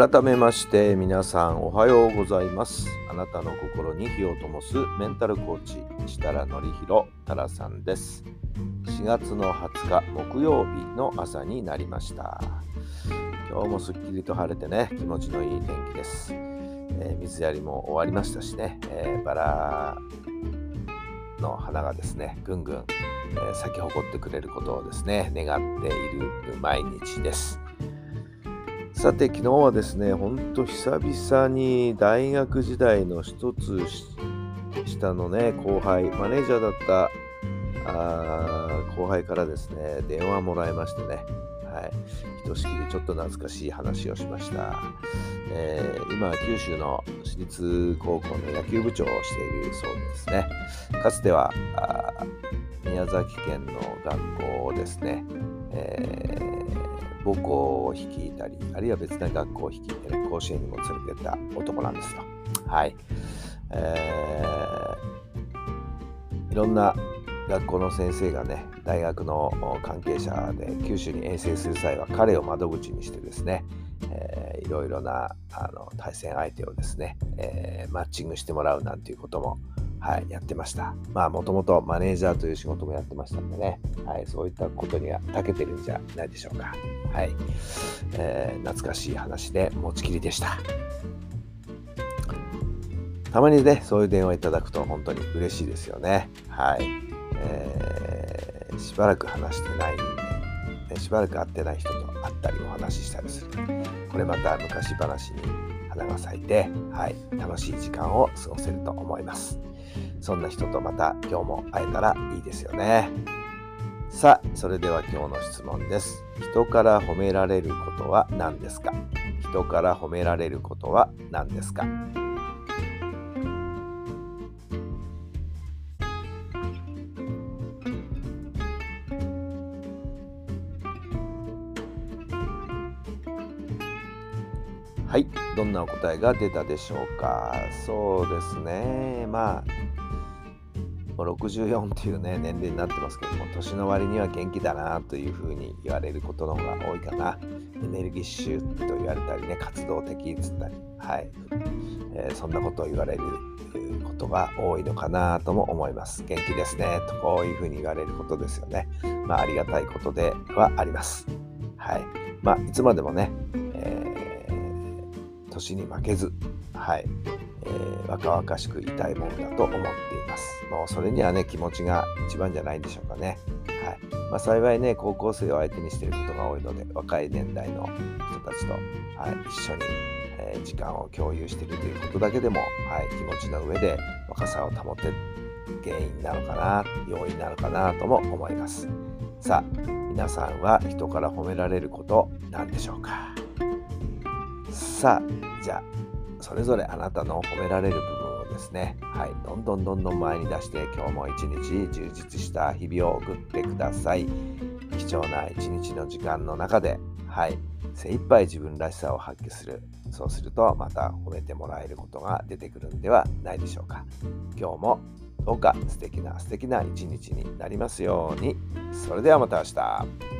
改めまして皆さんおはようございます。あなたの心に火を灯すメンタルコーチ設楽範弘太良さんです。4月の20日木曜日の朝になりました。今日もすっきりと晴れてね気持ちのいい天気です、えー、水やりも終わりましたしね、えー、バラの花がですねぐんぐん、えー、咲き誇ってくれることをですね願っている毎日です。さて、昨日はですね、ほんと久々に大学時代の一つ下のね、後輩、マネージャーだったあ後輩からですね、電話もらいましてね、はい、ひとしきりちょっと懐かしい話をしました。えー、今九州の私立高校の野球部長をしているそうですね。かつては宮崎県の学校をですね、え母校を率いたり、あるいは別な学校を率いたり、甲子園にも連れてった男なんですよ。はい。えー、いろんな学校の先生がね、大学の関係者で九州に遠征する際は彼を窓口にしてですね、えー、いろいろなあの対戦相手をですね、えー、マッチングしてもらうなんていうこともはい、やってました。まあ、もともとマネージャーという仕事もやってましたんでね、はい、そういったことには長けてるんじゃないでしょうか。はい、えー、懐かしい話で持ちきりでした。たまにね、そういう電話いただくと本当に嬉しいですよね。はい。えー、しばらく話してないんで、しばらく会ってない人と会ったりお話ししたりする。これまた昔話に花が咲いて、はい、楽しい時間を過ごせると思います。そんな人とまた今日も会えたらいいですよね。さあ、それでは今日の質問です。人から褒められることは何ですか？人から褒められることは何ですか？はい、どんなお答えが出たでしょうか？そうですね。まあ、64っていうね、年齢になってますけども、年の割には元気だなというふうに言われることの方が多いかな。エネルギッシュと言われたりね、活動的っつったり、はい、えー、そんなことを言われることが多いのかなとも思います。元気ですね、とこういうふうに言われることですよね。まあ、ありがたいことではあります。はい。まあ、いつまでもね、年に負けず、はい、えー、若々しくいたいものだと思っています。もうそれにはね、気持ちが一番じゃないでしょうかね。はいまあ、幸いね、高校生を相手にしていることが多いので、若い年代の人たちと、はい、一緒に、えー、時間を共有しているということだけでも、はい、気持ちの上で若さを保って原因なのかな、要因なのかなとも思います。さあ、皆さんは人から褒められること何でしょうか？さあじゃあそれぞれあなたの褒められる部分をですねはいどんどんどんどん前に出して今日も一日充実した日々を送ってください。貴重な一日の時間の中ではい精一杯自分らしさを発揮する。そうするとまた褒めてもらえることが出てくるんではないでしょうか。今日もどうか素敵な素敵な一日になりますように。それではまた明日。